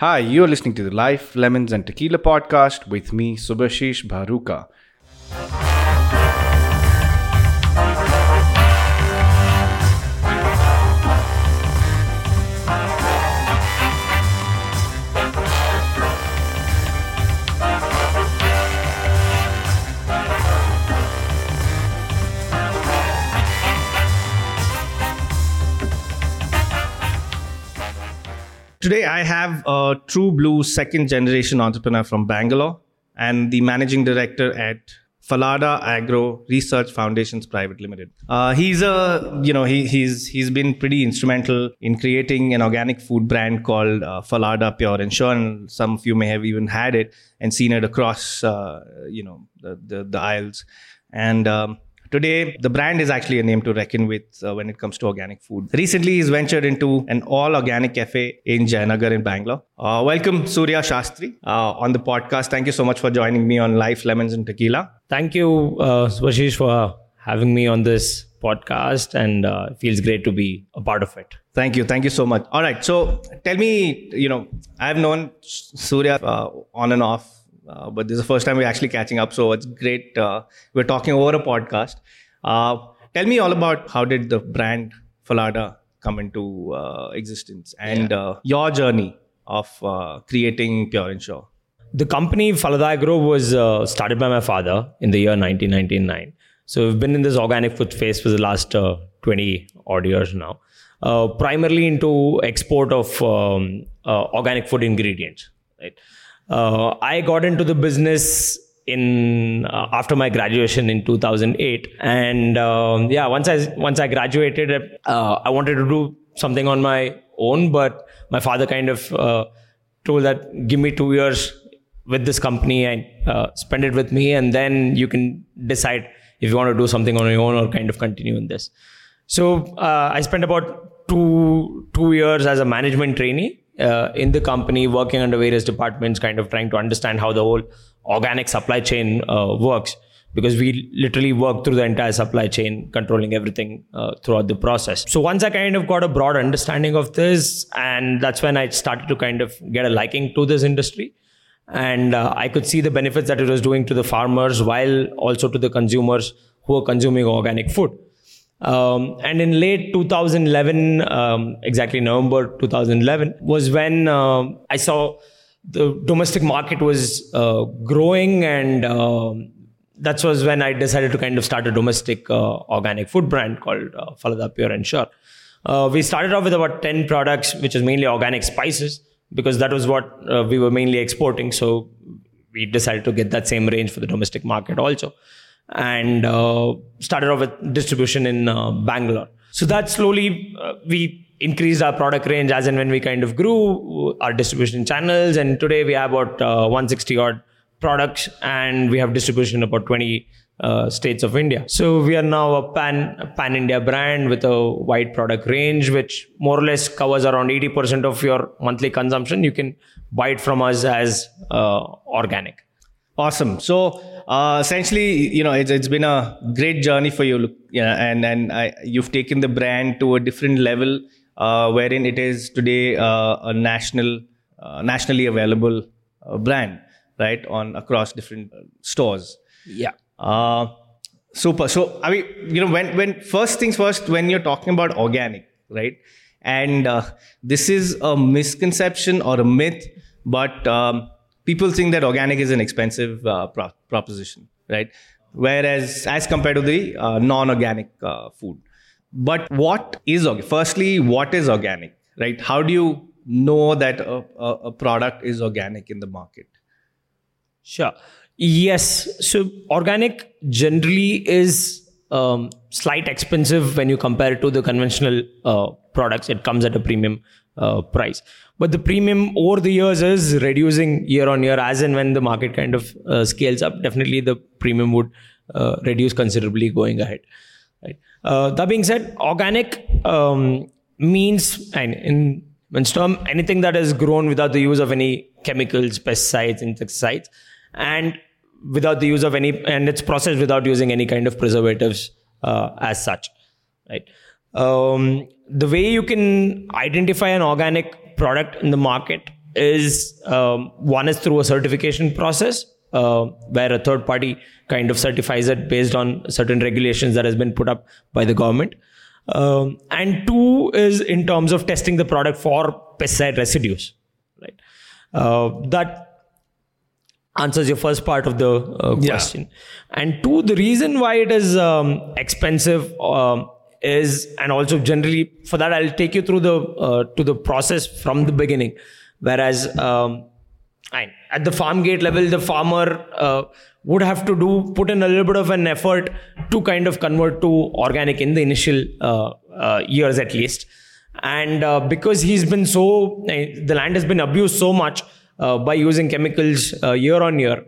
Hi, you're listening to the Life, Lemons, and Tequila podcast with me, Subhashish Bharuka. Today, I have a true blue second generation entrepreneur from Bangalore and the managing director at Phalada Agro Research Foundations Private Limited. Uh, he's a, you know, he, he's he's been pretty instrumental in creating an organic food brand called uh, Phalada Pure and Sure, and some of you may have even had it and seen it across, uh, you know, the, the, the aisles. And um, Today, the brand is actually a name to reckon with uh, when it comes to organic food. Recently, he's ventured into an all organic cafe in Jayanagar in Bangalore. Uh, welcome, Surya Shastri, uh, on the podcast. Thank you so much for joining me on Life, Lemons, and Tequila. Thank you, uh, Swashish, for having me on this podcast, and uh, it feels great to be a part of it. Thank you. Thank you so much. All right. So, tell me, you know, I've known Surya uh, on and off uh, but this is the first time we're actually catching up, so it's great. Uh, we're talking over a podcast. Uh, tell me all about how did the brand Phalada come into uh, existence and yeah. Uh, your journey of uh, creating Pure and Sure. The company Phalada Agro was started by my father in the year 1999. So we've been in this organic food space for the last 20 odd years now. primarily into export of um, organic food ingredients, right? Uh, I got into the business in uh, after my graduation in 2008 and um, yeah once i once i graduated uh, i wanted to do something on my own but my father kind of uh, told that give me 2 years with this company and uh, spend it with me and then you can decide if you want to do something on your own or kind of continue in this. So uh, i spent about 2 2 years as a management trainee uh, in the company, working under various departments, kind of trying to understand how the whole organic supply chain uh, works. Because we literally work through the entire supply chain, controlling everything uh, throughout the process. So once I kind of got a broad understanding of this, and that's when I started to kind of get a liking to this industry and uh, I could see the benefits that it was doing to the farmers while also to the consumers who are consuming organic food. Um, and in late 2011, um, exactly November 2011, was when uh, I saw the domestic market was uh, growing, and uh, that was when I decided to kind of start a domestic uh, organic food brand called uh, Phalada Pure and Sure. Uh, we started off with about 10 products, which is mainly organic spices, because that was what uh, we were mainly exporting. So we decided to get that same range for the domestic market also and uh, started off with distribution in uh, Bangalore. So that slowly uh, we increased our product range as and when we kind of grew our distribution channels. And today we have about uh, 160 odd products and we have distribution in about 20 uh, states of India. So we are now a pan pan India brand with a wide product range, which more or less covers around 80% of your monthly consumption. You can buy it from us as uh, organic. Awesome. So uh, essentially, you know, it's, it's been a great journey for you. Yeah, and and I, you've taken the brand to a different level, uh, wherein it is today uh, a national, uh, nationally available uh, brand, right, on across different uh, stores. Yeah. super. So I mean, you know, when when first things first, when you're talking about organic, right, and this is a misconception or a myth, but um, people think that organic is an expensive uh, pro- proposition, right? Whereas, as compared to the uh, non-organic uh, food. But what is organic? Firstly, what is organic, right? How do you know that a, a, a product is organic in the market? Sure. Yes. So organic generally is um, slight expensive when you compare it to the conventional uh, products. It comes at a premium uh, price. But the premium over the years is reducing year on year as and when the market kind of uh, scales up. Definitely the premium would uh, reduce considerably going ahead. Right. Uh, that being said, organic um, means and in term anything that is grown without the use of any chemicals, pesticides, insecticides, and without the use of any and it's processed without using any kind of preservatives uh, as such. Right. Um, the way you can identify an organic product in the market is um, one is through a certification process uh, where a third party kind of certifies it based on certain regulations that has been put up by the government. Um, and two is in terms of testing the product for pesticide residues, right? Uh, that answers your first part of the uh, question. Yeah. And two, the reason why it is um, expensive um, is, and also generally for that, I'll take you through the uh, to the process from the beginning. Whereas um, at the farm gate level, the farmer uh, would have to do put in a little bit of an effort to kind of convert to organic in the initial uh, uh, years at least. And uh, because he's been so, the land has been abused so much uh, by using chemicals year on year,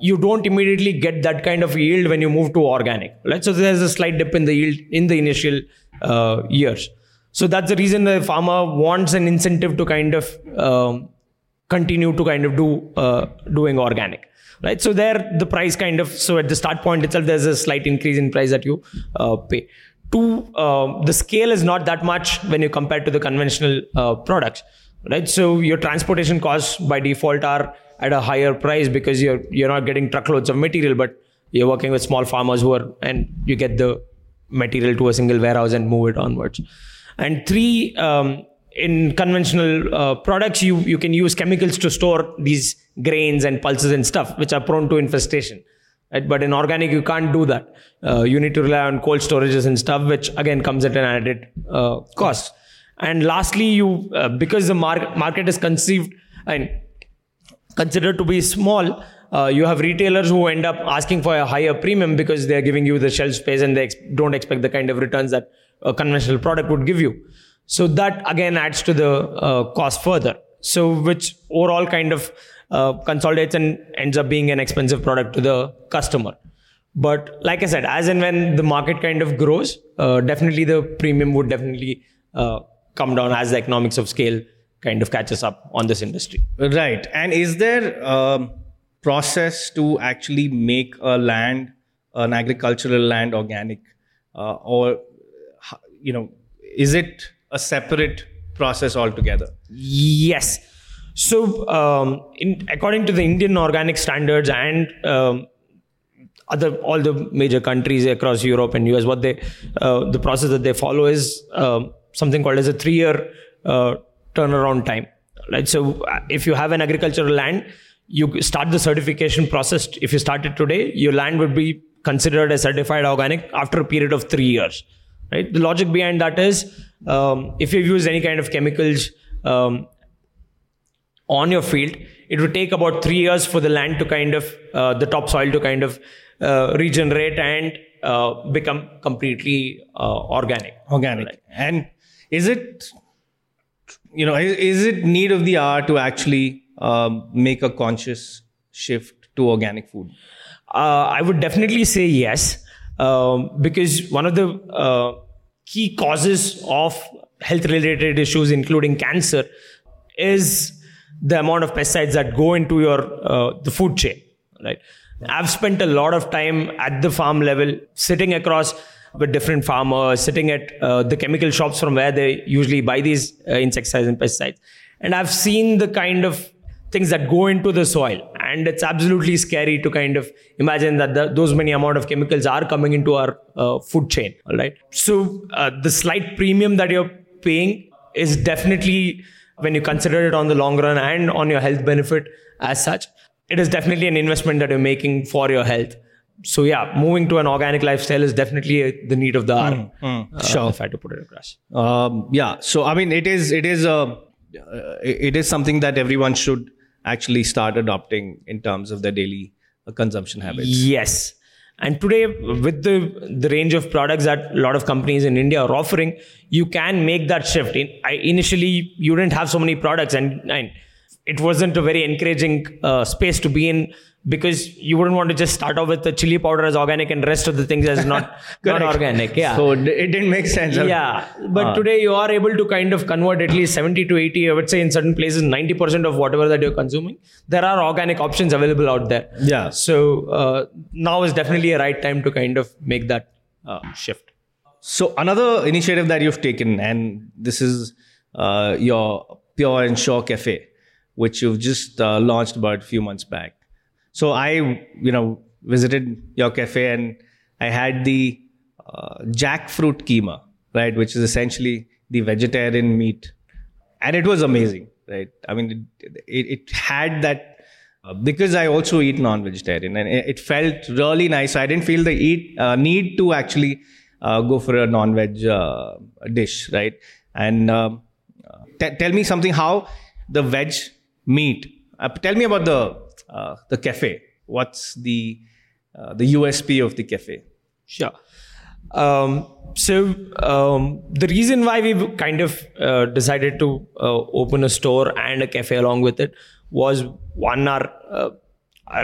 you don't immediately get that kind of yield when you move to organic. Right? So there's a slight dip in the yield in the initial uh, years. So that's the reason the farmer wants an incentive to kind of um, continue to kind of do uh, doing organic. Right. So there the price kind of so at the start point itself there's a slight increase in price that you uh, pay. Two, uh, the scale is not that much when you compare to the conventional products right? So your transportation costs by default are at a higher price because you're you're not getting truckloads of material, but you're working with small farmers who are and you get the material to a single warehouse and move it onwards. And three, um, in conventional uh, products, you you can use chemicals to store these grains and pulses and stuff, which are prone to infestation. Right? But in organic, you can't do that. Uh, you need to rely on cold storages and stuff, which again comes at an added uh, cost. And lastly, you uh, because the mar- market is conceived and considered to be small, uh, you have retailers who end up asking for a higher premium because they are giving you the shelf space and they ex- don't expect the kind of returns that a conventional product would give you. So that again adds to the uh, cost further. So which overall kind of uh, consolidates and ends up being an expensive product to the customer. But like I said, as and when the market kind of grows, uh, definitely the premium would definitely uh, come down as the economics of scale kind of catches up on this industry. Right. And is there a process to actually make a land, an agricultural land, organic, uh, or you know, is it a separate process altogether? Yes. So, um, in, according to the Indian organic standards and um, other all the major countries across Europe and US, what they uh, the process that they follow is um, something called as a three year uh, turnaround time. Right. So uh, if you have an agricultural land, you start the certification process. If you start it today, your land would be considered as certified organic after a period of three years. Right. The logic behind that is um, if you use any kind of chemicals um, on your field, it would take about three years for the land to kind of uh, the topsoil to kind of uh, regenerate and uh, become completely uh, organic. Organic. Right. And is it you know is, it need of the hour to actually um, make a conscious shift to organic food? Uh, i would definitely say yes um, because one of the uh, key causes of health related issues including cancer is the amount of pesticides that go into your uh, the food chain right? I've spent a lot of time at the farm level sitting across with different farmers sitting at uh, the chemical shops from where they usually buy these uh, insecticides and pesticides. And I've seen the kind of things that go into the soil. And it's absolutely scary to kind of imagine that the, those many amount of chemicals are coming into our uh, food chain. All right. So uh, the slight premium that you're paying is definitely when you consider it on the long run and on your health benefit as such, it is definitely an investment that you're making for your health so yeah, moving to an organic lifestyle is definitely a, the need of the hour. Mm, mm, uh, sure, if I had to put it across. Um, yeah, so I mean, it is it is a uh, it is something that everyone should actually start adopting in terms of their daily uh, consumption habits. Yes, and today with the the range of products that a lot of companies in India are offering, you can make that shift. In, I, initially, you didn't have so many products, and, and it wasn't a very encouraging uh, space to be in because you wouldn't want to just start off with the chili powder as organic and rest of the things as not not organic yeah. So it didn't make sense. Yeah. But uh. today you are able to kind of convert at least 70 to 80 i would say in certain places 90% of whatever that you're consuming. There are organic options available out there. Yeah. So uh, now is definitely a right time to kind of make that uh, shift. So another initiative that you've taken and this is uh, your pure and sure cafe which you've just uh, launched about a few months back. So I, you know, visited your cafe and I had the uh, jackfruit keema, right, which is essentially the vegetarian meat, and it was amazing, right? I mean, it, it, it had that uh, because I also eat non-vegetarian, and it, felt really nice. I didn't feel the eat uh, need to actually uh, go for a non-veg uh, dish, right? And um, t- tell me something how the veg meat. Uh, tell me about the uh, the cafe. What's the the USP of the cafe? Sure. Um, so um, the reason why we kind of uh, decided to uh, open a store and a cafe along with it was one uh, our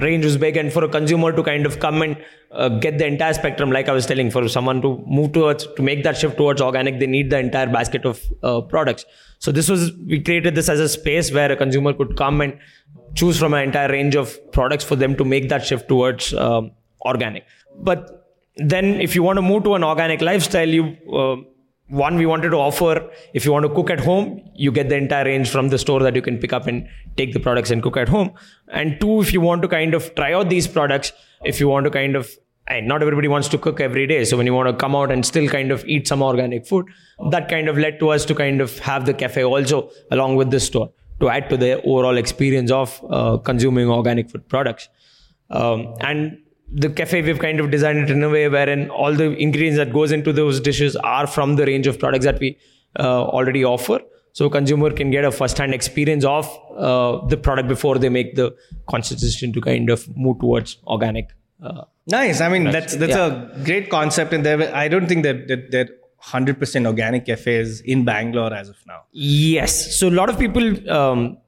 range is big and for a consumer to kind of come and uh, get the entire spectrum like i was telling for someone to move towards to make that shift towards organic they need the entire basket of uh, products. So this was we created this as a space where a consumer could come and choose from an entire range of products for them to make that shift towards um, organic. But then if you want to move to an organic lifestyle you uh, one we wanted to offer if you want to cook at home you get the entire range from the store that you can pick up and take the products and cook at home. And two if you want to kind of try out these products if you want to kind of and not everybody wants to cook every day. So when you want to come out and still kind of eat some organic food that kind of led to us to kind of have the cafe also along with the store to add to the overall experience of uh, consuming organic food products. Um, and the cafe we've kind of designed it in a way wherein all the ingredients that goes into those dishes are from the range of products that we uh, already offer. So consumer can get a first-hand experience of uh, the product before they make the conscious decision to kind of move towards organic uh, nice. I mean that's that's yeah. a great concept and there i don't think that, that there 100% organic cafes in bangalore as of now. Yes. So a lot of people um,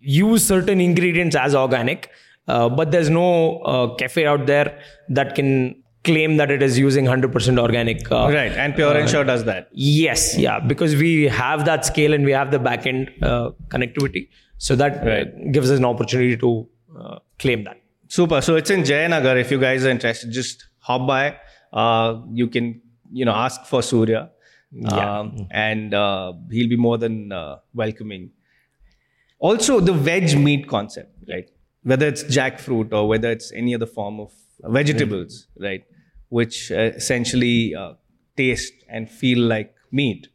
use certain ingredients as organic uh, but there's no uh, cafe out there that can claim that it is using 100% organic. Uh, right, and Pure and Sure does that. Yes, yeah, because we have that scale and we have the backend uh, connectivity. So that right. gives us an opportunity to uh, claim that. Super. So it's in Jayanagar. If you guys are interested, just hop by. Uh, you can, you know, ask for Surya. Yeah. Um, and he'll be more than welcoming. Also, the veg meat concept, right? Whether it's jackfruit or whether it's any other form of vegetables, right, which uh, essentially uh, taste and feel like meat,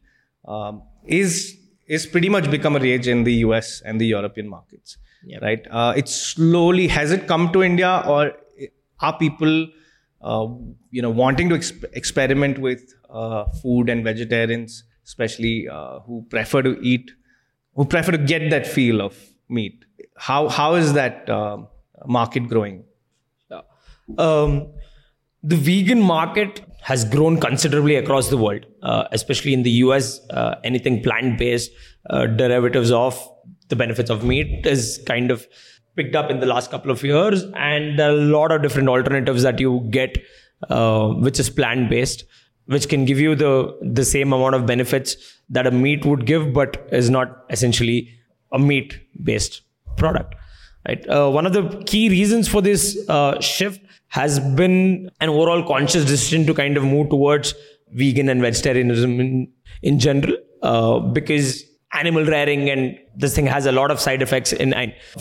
um, is is pretty much become a rage in the US and the European markets, right? Uh, it's slowly has it come to India or are people, uh, you know, wanting to exp- experiment with uh, food and vegetarians, especially uh, who prefer to eat, who prefer to get that feel of meat? how how is that uh, market growing? Um, the vegan market has grown considerably across the world, uh, especially in the US. Uh, anything plant based uh, derivatives of the benefits of meat is kind of picked up in the last couple of years, and a lot of different alternatives that you get, uh, which is plant based, which can give you the the same amount of benefits that a meat would give, but is not essentially a meat based product. Right. Uh, one of the key reasons for this uh, shift has been an overall conscious decision to kind of move towards vegan and vegetarianism in, in general, uh, because animal rearing and this thing has a lot of side effects in,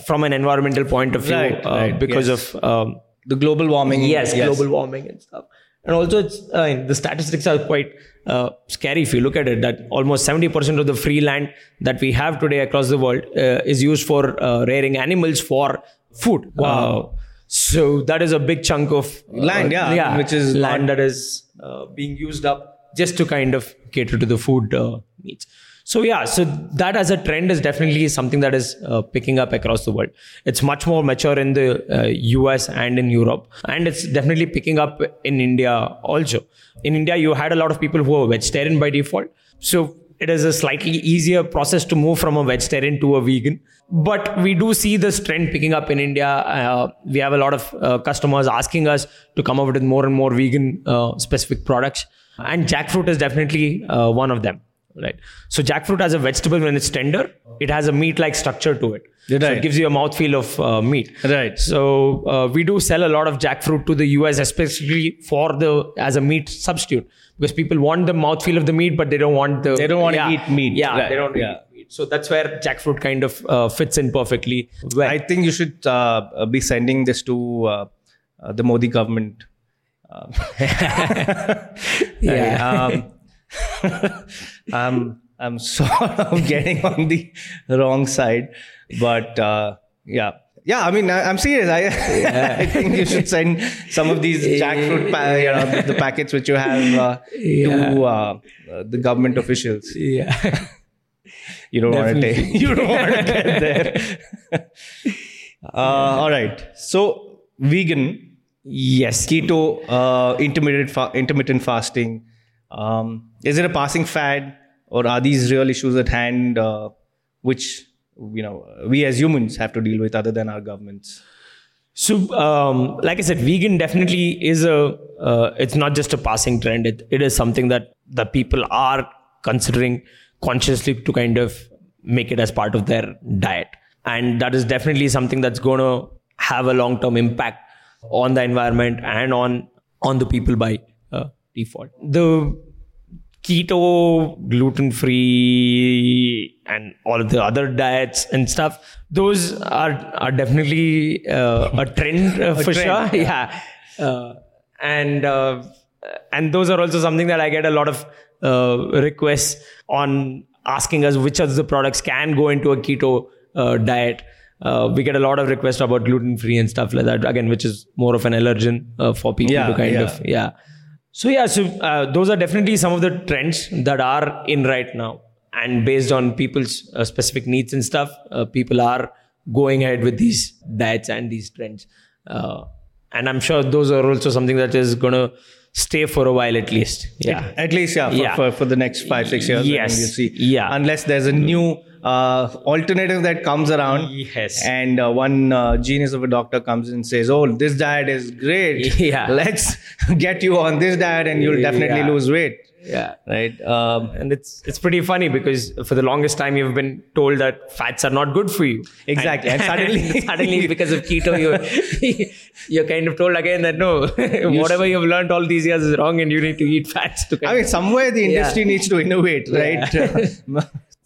from an environmental point of view right, uh, right, because yes. of um, the global warming. Yes, yes, global warming and stuff. And also, it's uh, the statistics are quite uh, scary if you look at it. That almost 70% of the free land that we have today across the world uh, is used for uh, rearing animals for food. Wow. Uh, so that is a big chunk of uh, land, yeah, yeah, which is land that is being used up just to kind of cater to the food needs. So yeah, so that as a trend is definitely something that is uh, picking up across the world. It's much more mature in the uh, US and in Europe, and it's definitely picking up in India also. In India, you had a lot of people who are vegetarian by default, so it is a slightly easier process to move from a vegetarian to a vegan. But we do see this trend picking up in India. Uh, we have a lot of uh, customers asking us to come up with more and more vegan uh, specific products, and jackfruit is definitely uh, one of them right? So jackfruit as a vegetable, when it's tender, it has a meat-like structure to it. Right. So it gives you a mouthfeel of uh, meat. Right. So uh, we do sell a lot of jackfruit to the US, especially for the as a meat substitute, because people want the mouthfeel of the meat, but they don't want the they don't want yeah, to eat meat. Yeah, right. they don't yeah. meat. So that's where jackfruit kind of uh, fits in perfectly. Where, I think you should uh, be sending this to uh, uh, the Modi government. Uh, yeah. um, I'm, I'm sort of getting on the wrong side, but uh, yeah. Yeah, I mean, I, am serious. I, I think you should send some of these jackfruit, pa- you know, the, the packets which you have uh, Yeah. to uh, uh, the government officials. yeah. You don't want to take. You don't want to get there. uh, all right. So vegan, yes. keto, uh, intermittent fa- intermittent fasting. Um, is it a passing fad, or are these real issues at hand, uh, which you know we as humans have to deal with, other than our governments? So, um, like I said, vegan definitely is a. Uh, it's not just a passing trend. It, it is something that the people are considering consciously to kind of make it as part of their diet, and that is definitely something that's going to have a long term impact on the environment and on on the people by default. The keto, gluten free, and all of the other diets and stuff. Those are are definitely uh, a trend uh, for trend, sure. Yeah, uh, and uh, and those are also something that I get a lot of uh, requests on asking us which of the products can go into a keto uh, diet. Uh, we get a lot of requests about gluten free and stuff like that. Again, which is more of an allergen uh, for people Yeah, to kind yeah. of yeah. So yeah, so uh, those are definitely some of the trends that are in right now, and based on people's uh, specific needs and stuff, uh, people are going ahead with these diets and these trends. Uh, and I'm sure those are also something that is gonna stay for a while at least. Yeah. At least, yeah, for, Yeah. For, for the next five, six years. Yes. you see. Yeah. Unless there's a new uh, alternative that comes around. Yes. And uh, one uh, genius of a doctor comes and says, Oh, this diet is great. Yeah. Let's get you on this diet and you'll definitely Yeah. lose weight. Yeah. Right. Um, And it's it's pretty funny because for the longest time you've been told that fats are not good for you. Exactly. And suddenly- suddenly because of keto, you're you're kind of told again that no, whatever you've learned all these years is wrong, and you need to eat fats to. Kind I mean, somewhere the industry needs to innovate, right? it's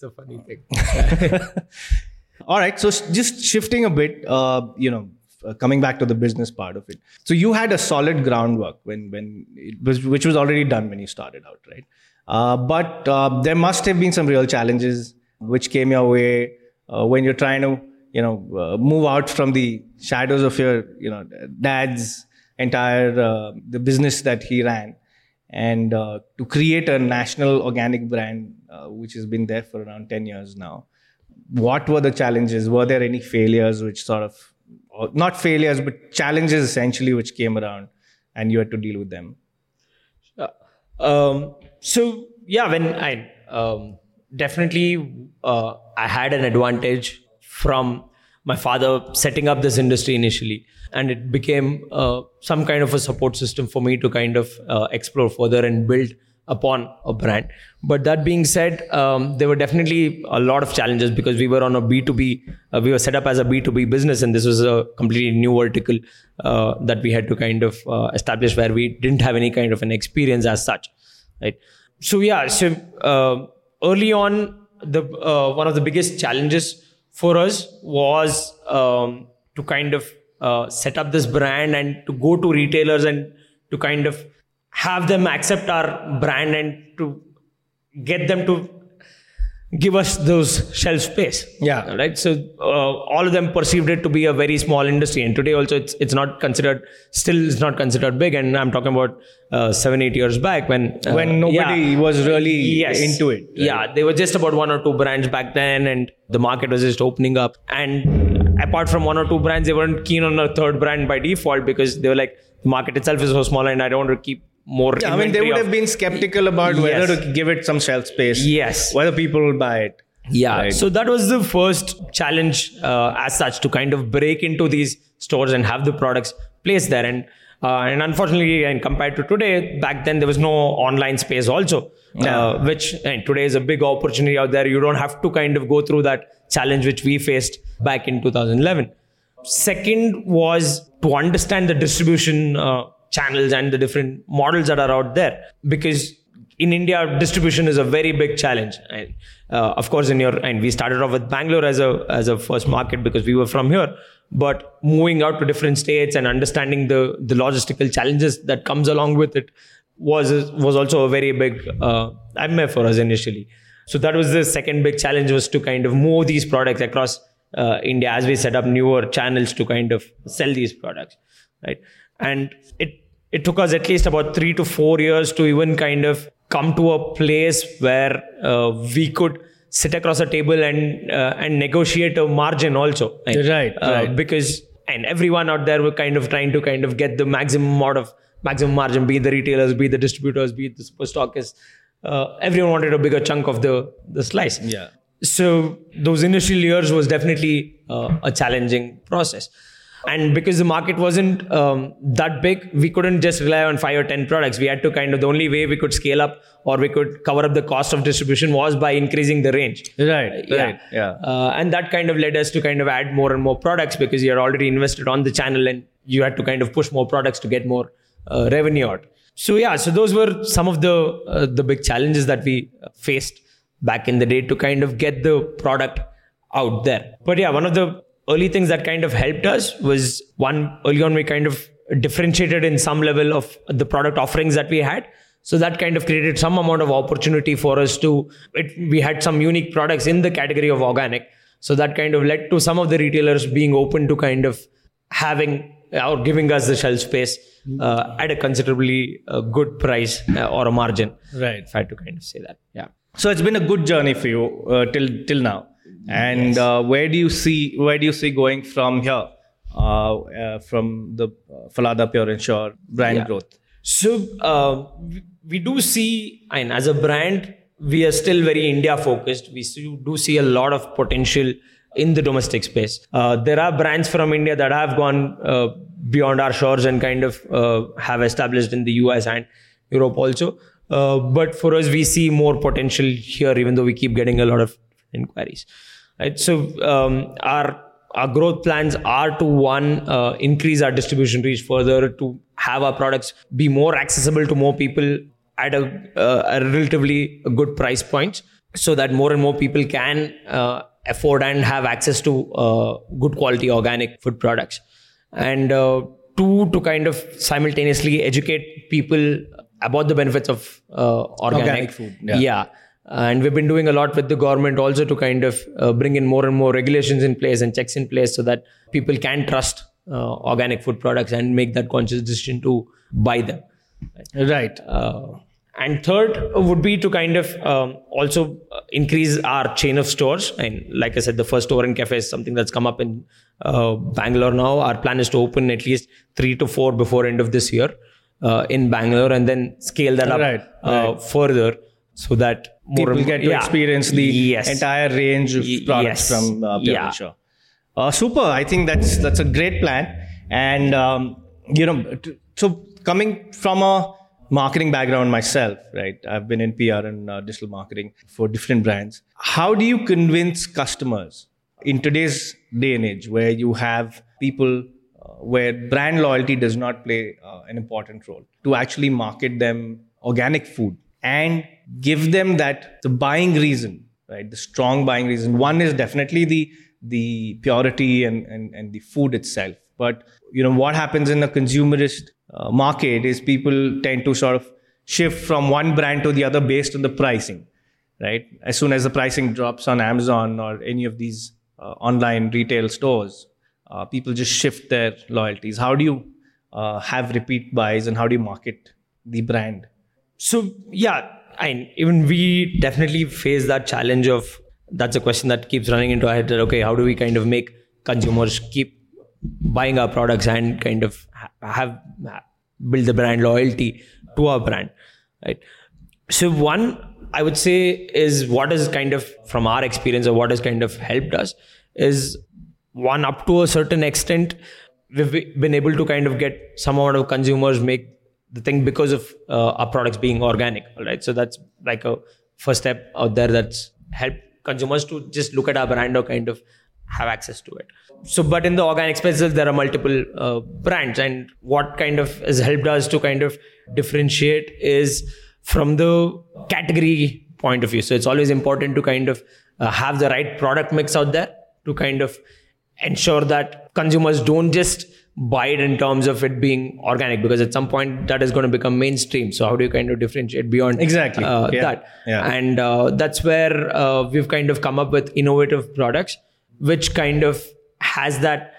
a funny thing. All right. So just shifting a bit, uh, you know, uh, coming back to the business part of it. So you had a solid groundwork when when it was, which was already done when you started out, right? Uh, but uh, there must have been some real challenges which came your way uh, when you're trying to, you know, uh, move out from the shadows of your, you know, dad's entire the business that he ran and uh, to create a national organic brand uh, which has been there for around 10 years now. What were the challenges? Were there any failures which sort of not failures but challenges essentially which came around and you had to deal with them? Um, so yeah, when I um, definitely uh, I had an advantage from my father setting up this industry initially, and it became uh, some kind of a support system for me to kind of uh, explore further and build upon a brand. But that being said, um, there were definitely a lot of challenges because we were on a B2B, uh, we were set up as a B2B business, and this was a completely new vertical uh, that we had to kind of uh, establish where we didn't have any kind of an experience as such, right? So yeah, so uh, early on, the uh, one of the biggest challenges for us was um, to kind of uh, set up this brand and to go to retailers and to kind of have them accept our brand and to get them to give us those shelf space Yeah. right so uh, all of them perceived it to be a very small industry and today also it's it's not considered still it's not considered big and i'm talking about uh, 7 8 years back when uh, when nobody yeah. was really Yes. into it right? Yeah, they were just about one or two brands back then, and the market was just opening up. And apart from one or two brands, they weren't keen on a third brand by default because they were like, the market itself is so small, and I don't want to keep more. Yeah, I mean, they would of- have been skeptical about whether to give it some shelf space. Yes. Whether people will buy it. Yeah. Right. So that was the first challenge uh, as such to kind of break into these stores and have the products placed there. And uh, and unfortunately, and compared to today, back then there was no online space also, Yeah. uh, which and today is a big opportunity out there. You don't have to kind of go through that challenge which we faced back in 2011. Second was to understand the distribution uh, channels and the different models that are out there because in India, distribution is a very big challenge. And uh, of course, in your and we started off with Bangalore as a as a first market because we were from here. But moving out to different states and understanding the the logistical challenges that comes along with it was was also a very big uh, for us initially. So that was the second big challenge was to kind of move these products across uh, India as we set up newer channels to kind of sell these products, right? And it it took us at least about three to four years to even kind of come to a place where uh, we could sit across a table and uh, and negotiate a margin also, right? Right, uh, right. Because and everyone out there were kind of trying to kind of get the maximum amount of maximum margin, be the retailers, be the distributors, be the super stockists. Uh, everyone wanted a bigger chunk of the the slice. Yeah so those initial years was definitely uh, a challenging process and because the market wasn't um, that big we couldn't just rely on five or ten products we had to kind of the only way we could scale up or we could cover up the cost of distribution was by increasing the range right yeah. right yeah uh, and that kind of led us to kind of add more and more products because you had already invested on the channel and you had to kind of push more products to get more uh, revenue out so yeah so those were some of the uh, the big challenges that we faced back in the day to kind of get the product out there. But yeah, one of the early things that kind of helped us was one early on we kind of differentiated in some level of the product offerings that we had. So that kind of created some amount of opportunity for us to, it, we had some unique products in the category of organic. So that kind of led to some of the retailers being open to kind of having or giving us the shelf space uh, at a considerably uh, good price uh, or a margin. Right. If I had to kind of say that. Yeah. So it's been a good journey for you uh, till till now. And yes. uh, where do you see where do you see going from here, uh, uh from the uh, Phalada Pure and Sure brand yeah. growth? So uh, we do see, and as a brand, we are still very India focused. We do see a lot of potential in the domestic space. there are brands from India that have gone beyond our shores and kind of have established in the US and Europe also. Uh, but for us, we see more potential here, even though we keep getting a lot of inquiries. Right. So um, our our growth plans are to one uh, increase our distribution reach further, to have our products be more accessible to more people at a, uh, a relatively good price point, so that more and more people can uh, afford and have access to uh, good quality organic food products. And two, to kind of simultaneously educate people about the benefits of uh, organic, organic, food. Yeah. yeah. And we've been doing a lot with the government also to kind of uh, bring in more and more regulations in place and checks in place so that people can trust uh, organic food products and make that conscious decision to buy them. Right. Uh, and third would be to kind of um, also uh, increase our chain of stores. And like I said, the first store in cafe is something that's come up in uh, Bangalore now. Our plan is to open at least three to four before end of this year uh, in Bangalore and then scale that up right, uh, further so that more people get to yeah. experience the yes. entire range of products yes. from uh, Pure yeah. Uh, super. I think that's that's a great plan. And um, you know, t- so coming from a marketing background myself, right? I've been in PR and uh, digital marketing for different brands. How do you convince customers in today's day and age, where you have people where brand loyalty does not play uh, an important role to actually market them organic food and give them that the buying reason right? The strong buying reason. One is definitely the the purity and and, and the food itself. But you know what happens in the consumerist uh, market is people tend to sort of shift from one brand to the other based on the pricing right? As soon as the pricing drops on amazon or any of these uh, online retail stores uh, people just shift their loyalties. How do you uh, have repeat buys and how do you market the brand so yeah I mean, even we definitely face that challenge of that's a question that keeps running into our head that okay how do we kind of make consumers keep buying our products and kind of have build the brand loyalty to our brand right? So one i would say is what is kind of from our experience or what has kind of helped us is one up to a certain extent we've been able to kind of get some amount of consumers make the thing because of uh, our products being organic all right so that's like a first step out there that's helped consumers to just look at our brand or kind of have access to it so but in the organic space there are multiple uh, brands and what kind of has helped us to kind of differentiate is from the category point of view. So it's always important to kind of uh, have the right product mix out there to kind of ensure that consumers don't just buy it in terms of it being organic because at some point that is going to become mainstream so how do you kind of differentiate beyond exactly uh, yeah. that yeah. and uh, that's where uh, we've kind of come up with innovative products which kind of has that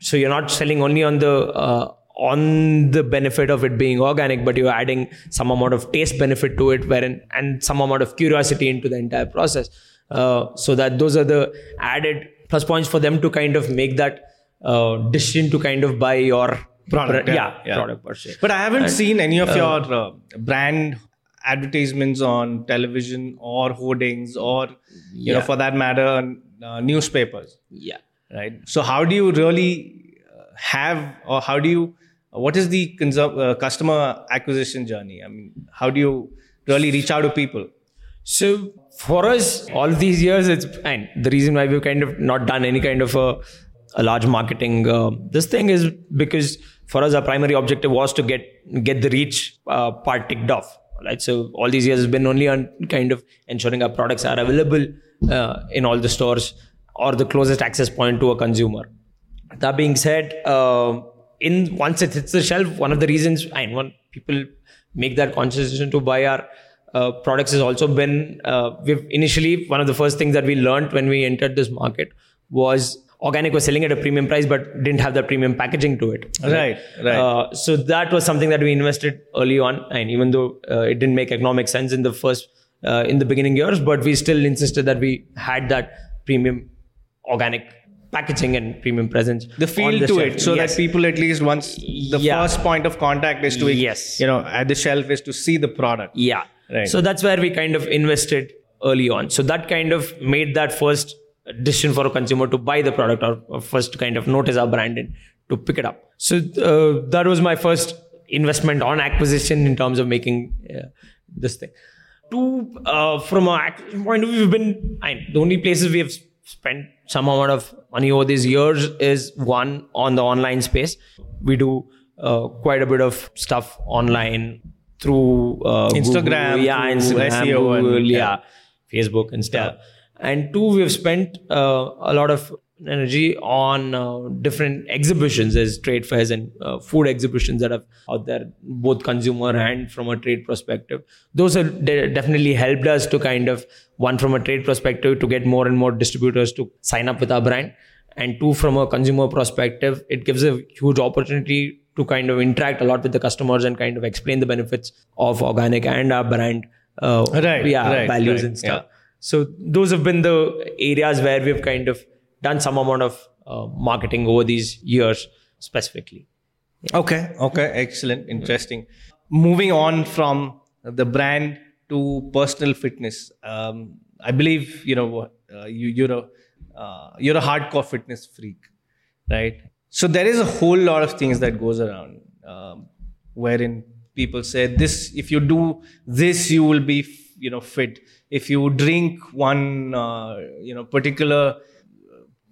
so you're not selling only on the uh, on the benefit of it being organic but you're adding some amount of taste benefit to it wherein and some amount of curiosity into the entire process uh, so that those are the added plus points for them to kind of make that uh, decision to kind of buy your product. yeah, yeah, yeah. product per se. But I haven't And, seen any of your uh, brand advertisements on television or hoardings or, you know, for that matter, uh, newspapers. Yeah. Right. So how do you really uh, have, or how do you, what is the consum- uh, customer acquisition journey? I mean, how do you really reach out to people? So for us, all these years, it's and the reason why we've kind of not done any kind of a, a large marketing uh, this thing is because for us our primary objective was to get get the reach uh, part ticked off. Right. So all these years has been only on kind of ensuring our products are available uh, in all the stores or the closest access point to a consumer. That being said, uh, in once it hits the shelf, one of the reasons and one people make that conscious decision to buy our uh, products has also been uh, we've initially one of the first things that we learned when we entered this market was organic was selling at a premium price but didn't have that premium packaging to it Right, right. uh, so that was something that we invested early on and even though uh, it didn't make economic sense in the first uh, in the beginning years but we still insisted that we had that premium organic packaging and premium presence The feel the to shelf. it, so Yes. that people at least once the Yeah. first point of contact is to, Yes. you know, at the shelf is to see the product. Yeah. Right. So that's where we kind of invested early on. So that kind of made that first decision for a consumer to buy the product or, or first kind of notice our brand and to pick it up. So uh, that was my first investment on acquisition in terms of making uh, this thing. Two, uh, from a point of view, we've been, I, the only places we have spent some amount of money over these years is one on the online space. We do uh, quite a bit of stuff online through uh, Instagram, Google, yeah, Instagram, SEO and- yeah. yeah, Facebook and stuff. And two, we've spent uh, a lot of energy on uh, different exhibitions. As trade fairs and uh, food exhibitions that are out there, both consumer and from a trade perspective. Those have de- definitely helped us to kind of one from a trade perspective to get more and more distributors to sign up with our brand, and two from a consumer perspective, it gives a huge opportunity to kind of interact a lot with the customers and kind of explain the benefits of organic and our brand uh, Right, yeah right, values right, and stuff so those have been the areas where we've kind of done some amount of uh, marketing over these years specifically Okay. Okay. Excellent. Interesting. Moving on from the brand to personal fitness. Um, I believe you know uh, you, you're a uh, you're a hardcore fitness freak, right? So there is a whole lot of things that goes around, um, wherein people say this: if you do this, you will be you know fit. If you drink one uh, you know particular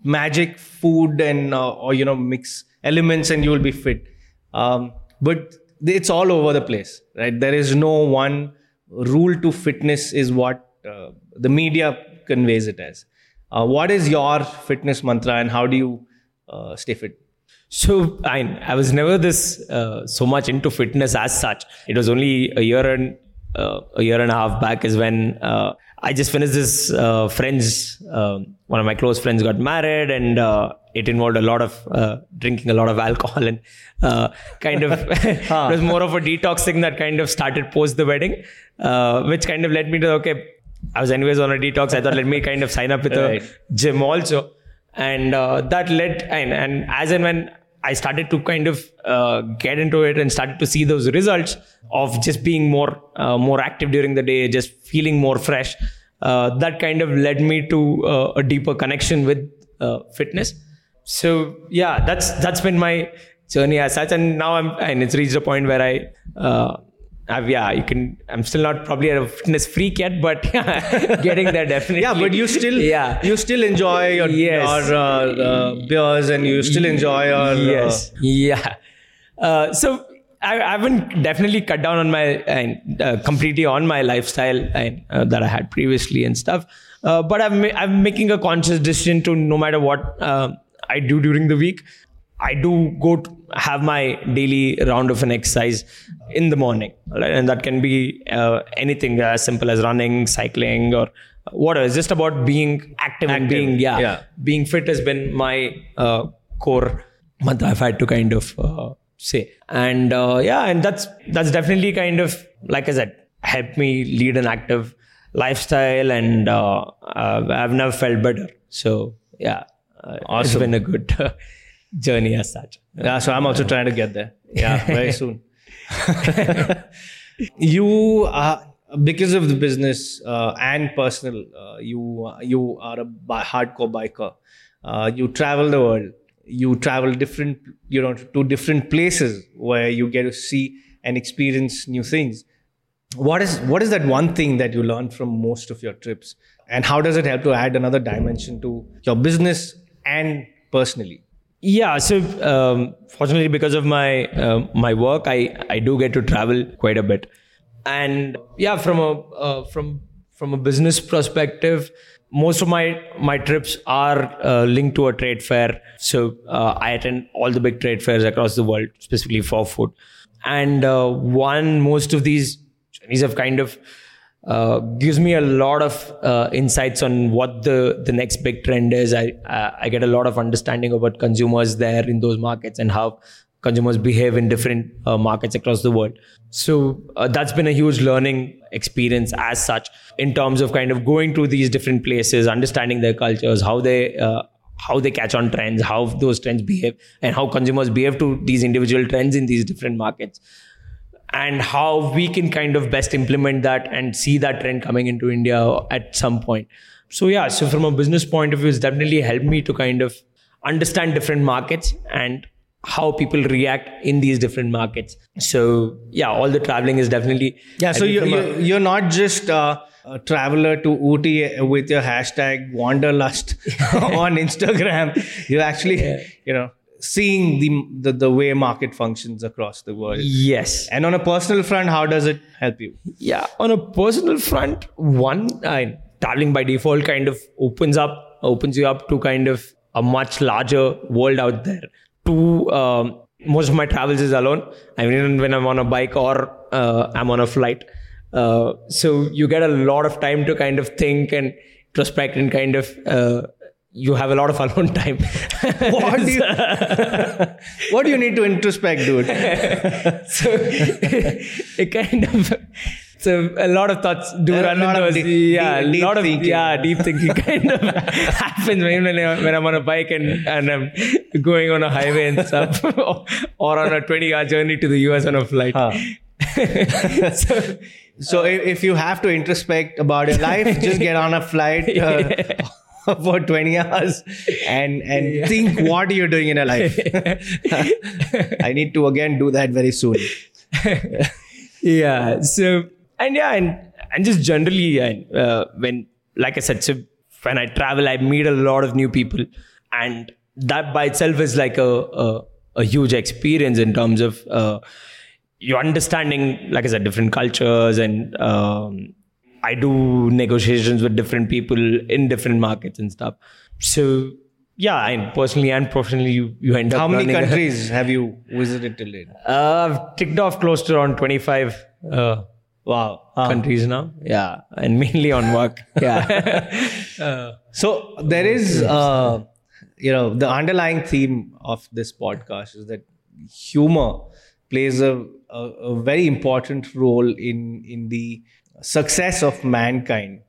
magic food and uh, or you know mix elements and you will be fit. Um, but it's all over the place right? There is no one rule to fitness is what uh, the media conveys it as. Uh, what is your fitness mantra and how do you uh, stay fit? So I, I was never this uh, so much into fitness as such. It was only a year and uh, a year and a half back is when uh, I just finished this uh, friends um, one of my close friends got married and uh, it involved a lot of uh, drinking a lot of alcohol and uh, kind of it was more of a detox thing that kind of started post the wedding uh, which kind of led me to okay I was anyways on a detox. I thought let me kind of sign up with Right. a gym also. And uh, that led and, and as and when I started to kind of uh, get into it and started to see those results of just being more uh, more active during the day, just feeling more fresh. Uh, that kind of led me to uh, a deeper connection with uh, fitness. So yeah, that's that's been my journey as such, and now I'm and it's reached a point where I. Uh, I've, yeah, you can. I'm still not probably a fitness freak yet, but getting there definitely. yeah but you still yeah, you still enjoy your, Yes. your uh, uh, beers and you still enjoy your uh, yes yeah uh, so I, haven't definitely cut down on my uh, completely on my lifestyle and, uh, that I had previously and stuff. Uh, but I'm I'm making a conscious decision to no matter what uh, I do during the week, I do go have my daily round of an exercise in the morning, right? and that can be uh, anything as simple as running, cycling, or whatever. It's just about being active, active. and being yeah, yeah, being fit has been my uh, core mantra. I've had to kind of uh, say, and uh, yeah, and that's that's definitely kind of like I said, helped me lead an active lifestyle, and uh, uh, I've never felt better. So yeah, awesome. it's been a good journey as such. Yeah, so I'm also trying to get there. Yeah, very soon. you are because of the business uh, and personal. Uh, you you are a bi- hardcore biker. Uh, you travel the world. You travel different, you know, to different places where you get to see and experience new things. What is what is that one thing that you learn from most of your trips, and how does it help to add another dimension to your business and personally? Yeah, so um, fortunately, because of my uh, my work, I I do get to travel quite a bit, and yeah, from a uh, from from a business perspective, most of my my trips are uh, linked to a trade fair. So uh, I attend all the big trade fairs across the world, specifically for food, and uh, one most of these journeys have kind of uh, gives me a lot of uh, insights on what the the next big trend is. I I get a lot of understanding about consumers there in those markets and how consumers behave in different uh, markets across the world. So uh, that's been a huge learning experience as such in terms of kind of going to these different places, understanding their cultures, how they uh, how they catch on trends, how those trends behave, and how consumers behave to these individual trends in these different markets and how we can kind of best implement that and see that trend coming into India at some point. So yeah, so from a business point of view, it's definitely helped me to kind of understand different markets and how people react in these different markets. So yeah, all the traveling is definitely yeah. So you, you you're not just uh, a traveler to Ooty with your hashtag wanderlust on Instagram. You actually yeah. you know seeing the, the, the way market functions across the world. Yes. And on a personal front, how does it help you? Yeah, on a personal front, one, I, traveling by default kind of opens up opens you up to kind of a much larger world out there. Two, um, most of my travels is alone. I mean, when I'm on a bike or uh, I'm on a flight. Uh, so you get a lot of time to kind of think and introspect and kind of uh, you have a lot of alone time. what do you What do you need to introspect, dude? so it kind of so a lot of thoughts do a run into us. Deep, yeah, deep, a lot of thinking. yeah deep thinking kind of happens when, when I'm on a bike and, and I'm going on a highway and stuff, or on a 20 hour journey to the US on a flight. Huh. so, so if you have to introspect about your life, just get on a flight. Uh, for 20 hours and and yeah. think what you're doing in your life i need to again do that very soon yeah so and yeah and and just generally uh, when like i said so when i travel i meet a lot of new people and that by itself is like a a, a huge experience in terms of uh, you understanding like i said different cultures and um, I do negotiations with different people in different markets and stuff. So yeah, I personally and professionally, you, you end up. How many countries a, have you visited till date? Uh, I've ticked off close to around 25 uh, wow countries now. Yeah, and mainly on work. yeah. uh, so there is, uh, you know, the underlying theme of this podcast is that humor plays a, a, a very important role in in the success of mankind.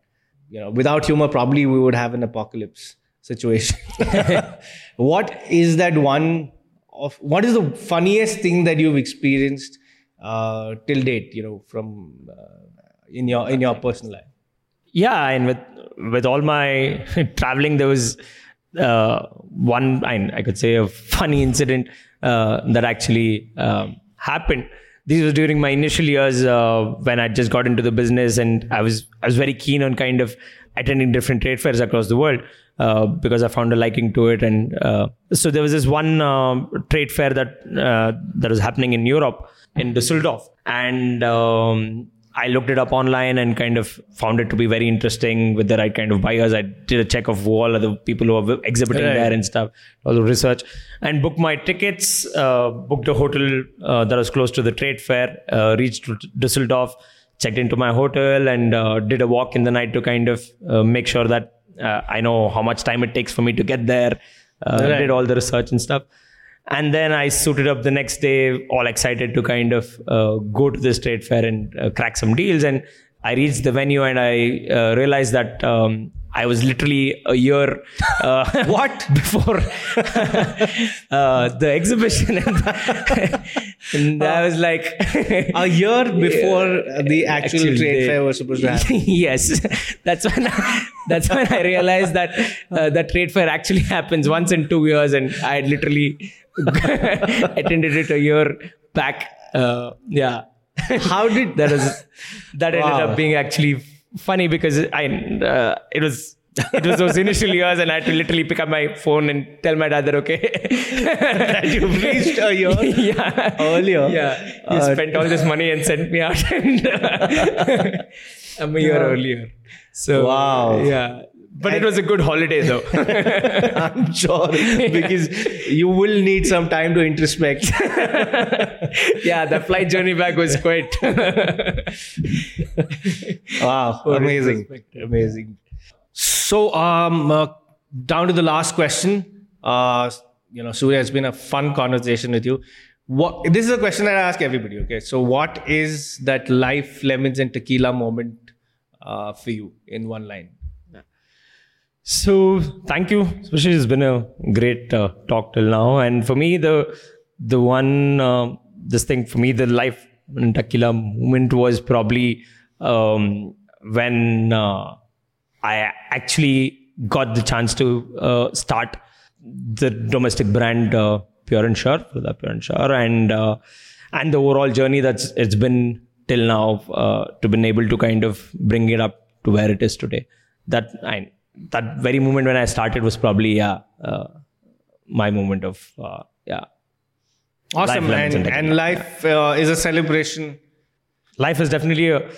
You know, without humor, probably we would have an apocalypse situation. what is that one of what is the funniest thing that you've experienced uh, till date? You know, from uh, in your in your personal life. Yeah, and with with all my traveling, there was uh, one I, I could say a funny incident uh, that actually um, happened this was during my initial years uh, when I just got into the business, and I was I was very keen on kind of attending different trade fairs across the world. uh, because I found a liking to it. And uh, so there was this one uh, trade fair that uh, that was happening in Europe in Düsseldorf, and um, I looked it up online and kind of found it to be very interesting with the right kind of buyers. I did a check of all of the people who are exhibiting Right. there and stuff, all the research, and booked my tickets. Uh, booked a hotel uh, that was close to the trade fair. Uh, reached Düsseldorf, checked into my hotel, and uh, did a walk in the night to kind of uh, make sure that uh, I know how much time it takes for me to get there. Uh, Right. Did all the research and stuff. And then I suited up the next day, all excited to kind of uh, go to this trade fair and uh, crack some deals. And I reached the venue and I uh, realized that um, I was literally a year uh, What? before uh, the exhibition, and, and I was like, A year before the actual Actually, trade fair was supposed to happen. yes, that's when I, that's when I realized that uh, the trade fair actually happens once in two years, and I had literally attended it a year back. Uh, yeah, How did that was that ended up being actually funny because I uh, it was. it was those initial years, and I had to literally pick up my phone and tell my dad that okay, that you've reached a year yeah, earlier? yeah, he Uh, spent all this money and sent me out, and I'm a year Yeah. earlier. So Wow. yeah, but it was a good holiday though. I'm sure because you will need some time to introspect. yeah, the flight journey back was quite. Wow, amazing, amazing. So, um, uh, down to the last question. Uh, you know, Surya, it's been a fun conversation with you. What this is a question that I ask everybody. Okay, so what is that life, lemons, and tequila moment uh, for you in one line? So thank you, especially it's been a great uh, talk till now. And for me, the the one uh, this thing for me, the life in tequila moment was probably um, when uh, I actually got the chance to uh, start the domestic brand uh, Pure and Sure, the Pure and Sure, and uh, and the overall journey that's it's been till now uh, to been able to kind of bring it up to where it is today. That I that very moment when I started was probably yeah uh, my moment of uh, yeah. Awesome, Life, and, and life uh, is a celebration. life is definitely a,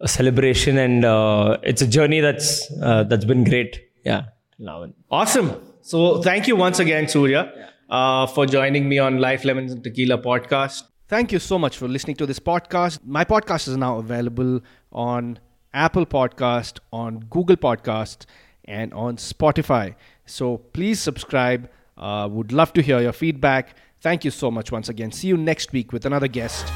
a celebration and uh, it's a journey that's uh, that's been great. Yeah now. Awesome. So thank you once again, Surya, uh, for joining me on Life Lemons and Tequila podcast. Thank you so much for listening to this podcast. My podcast is now available on Apple Podcast, on Google Podcast, and on Spotify. So please subscribe. Uh, would love to hear your feedback. Thank you so much once again. See you next week with another guest.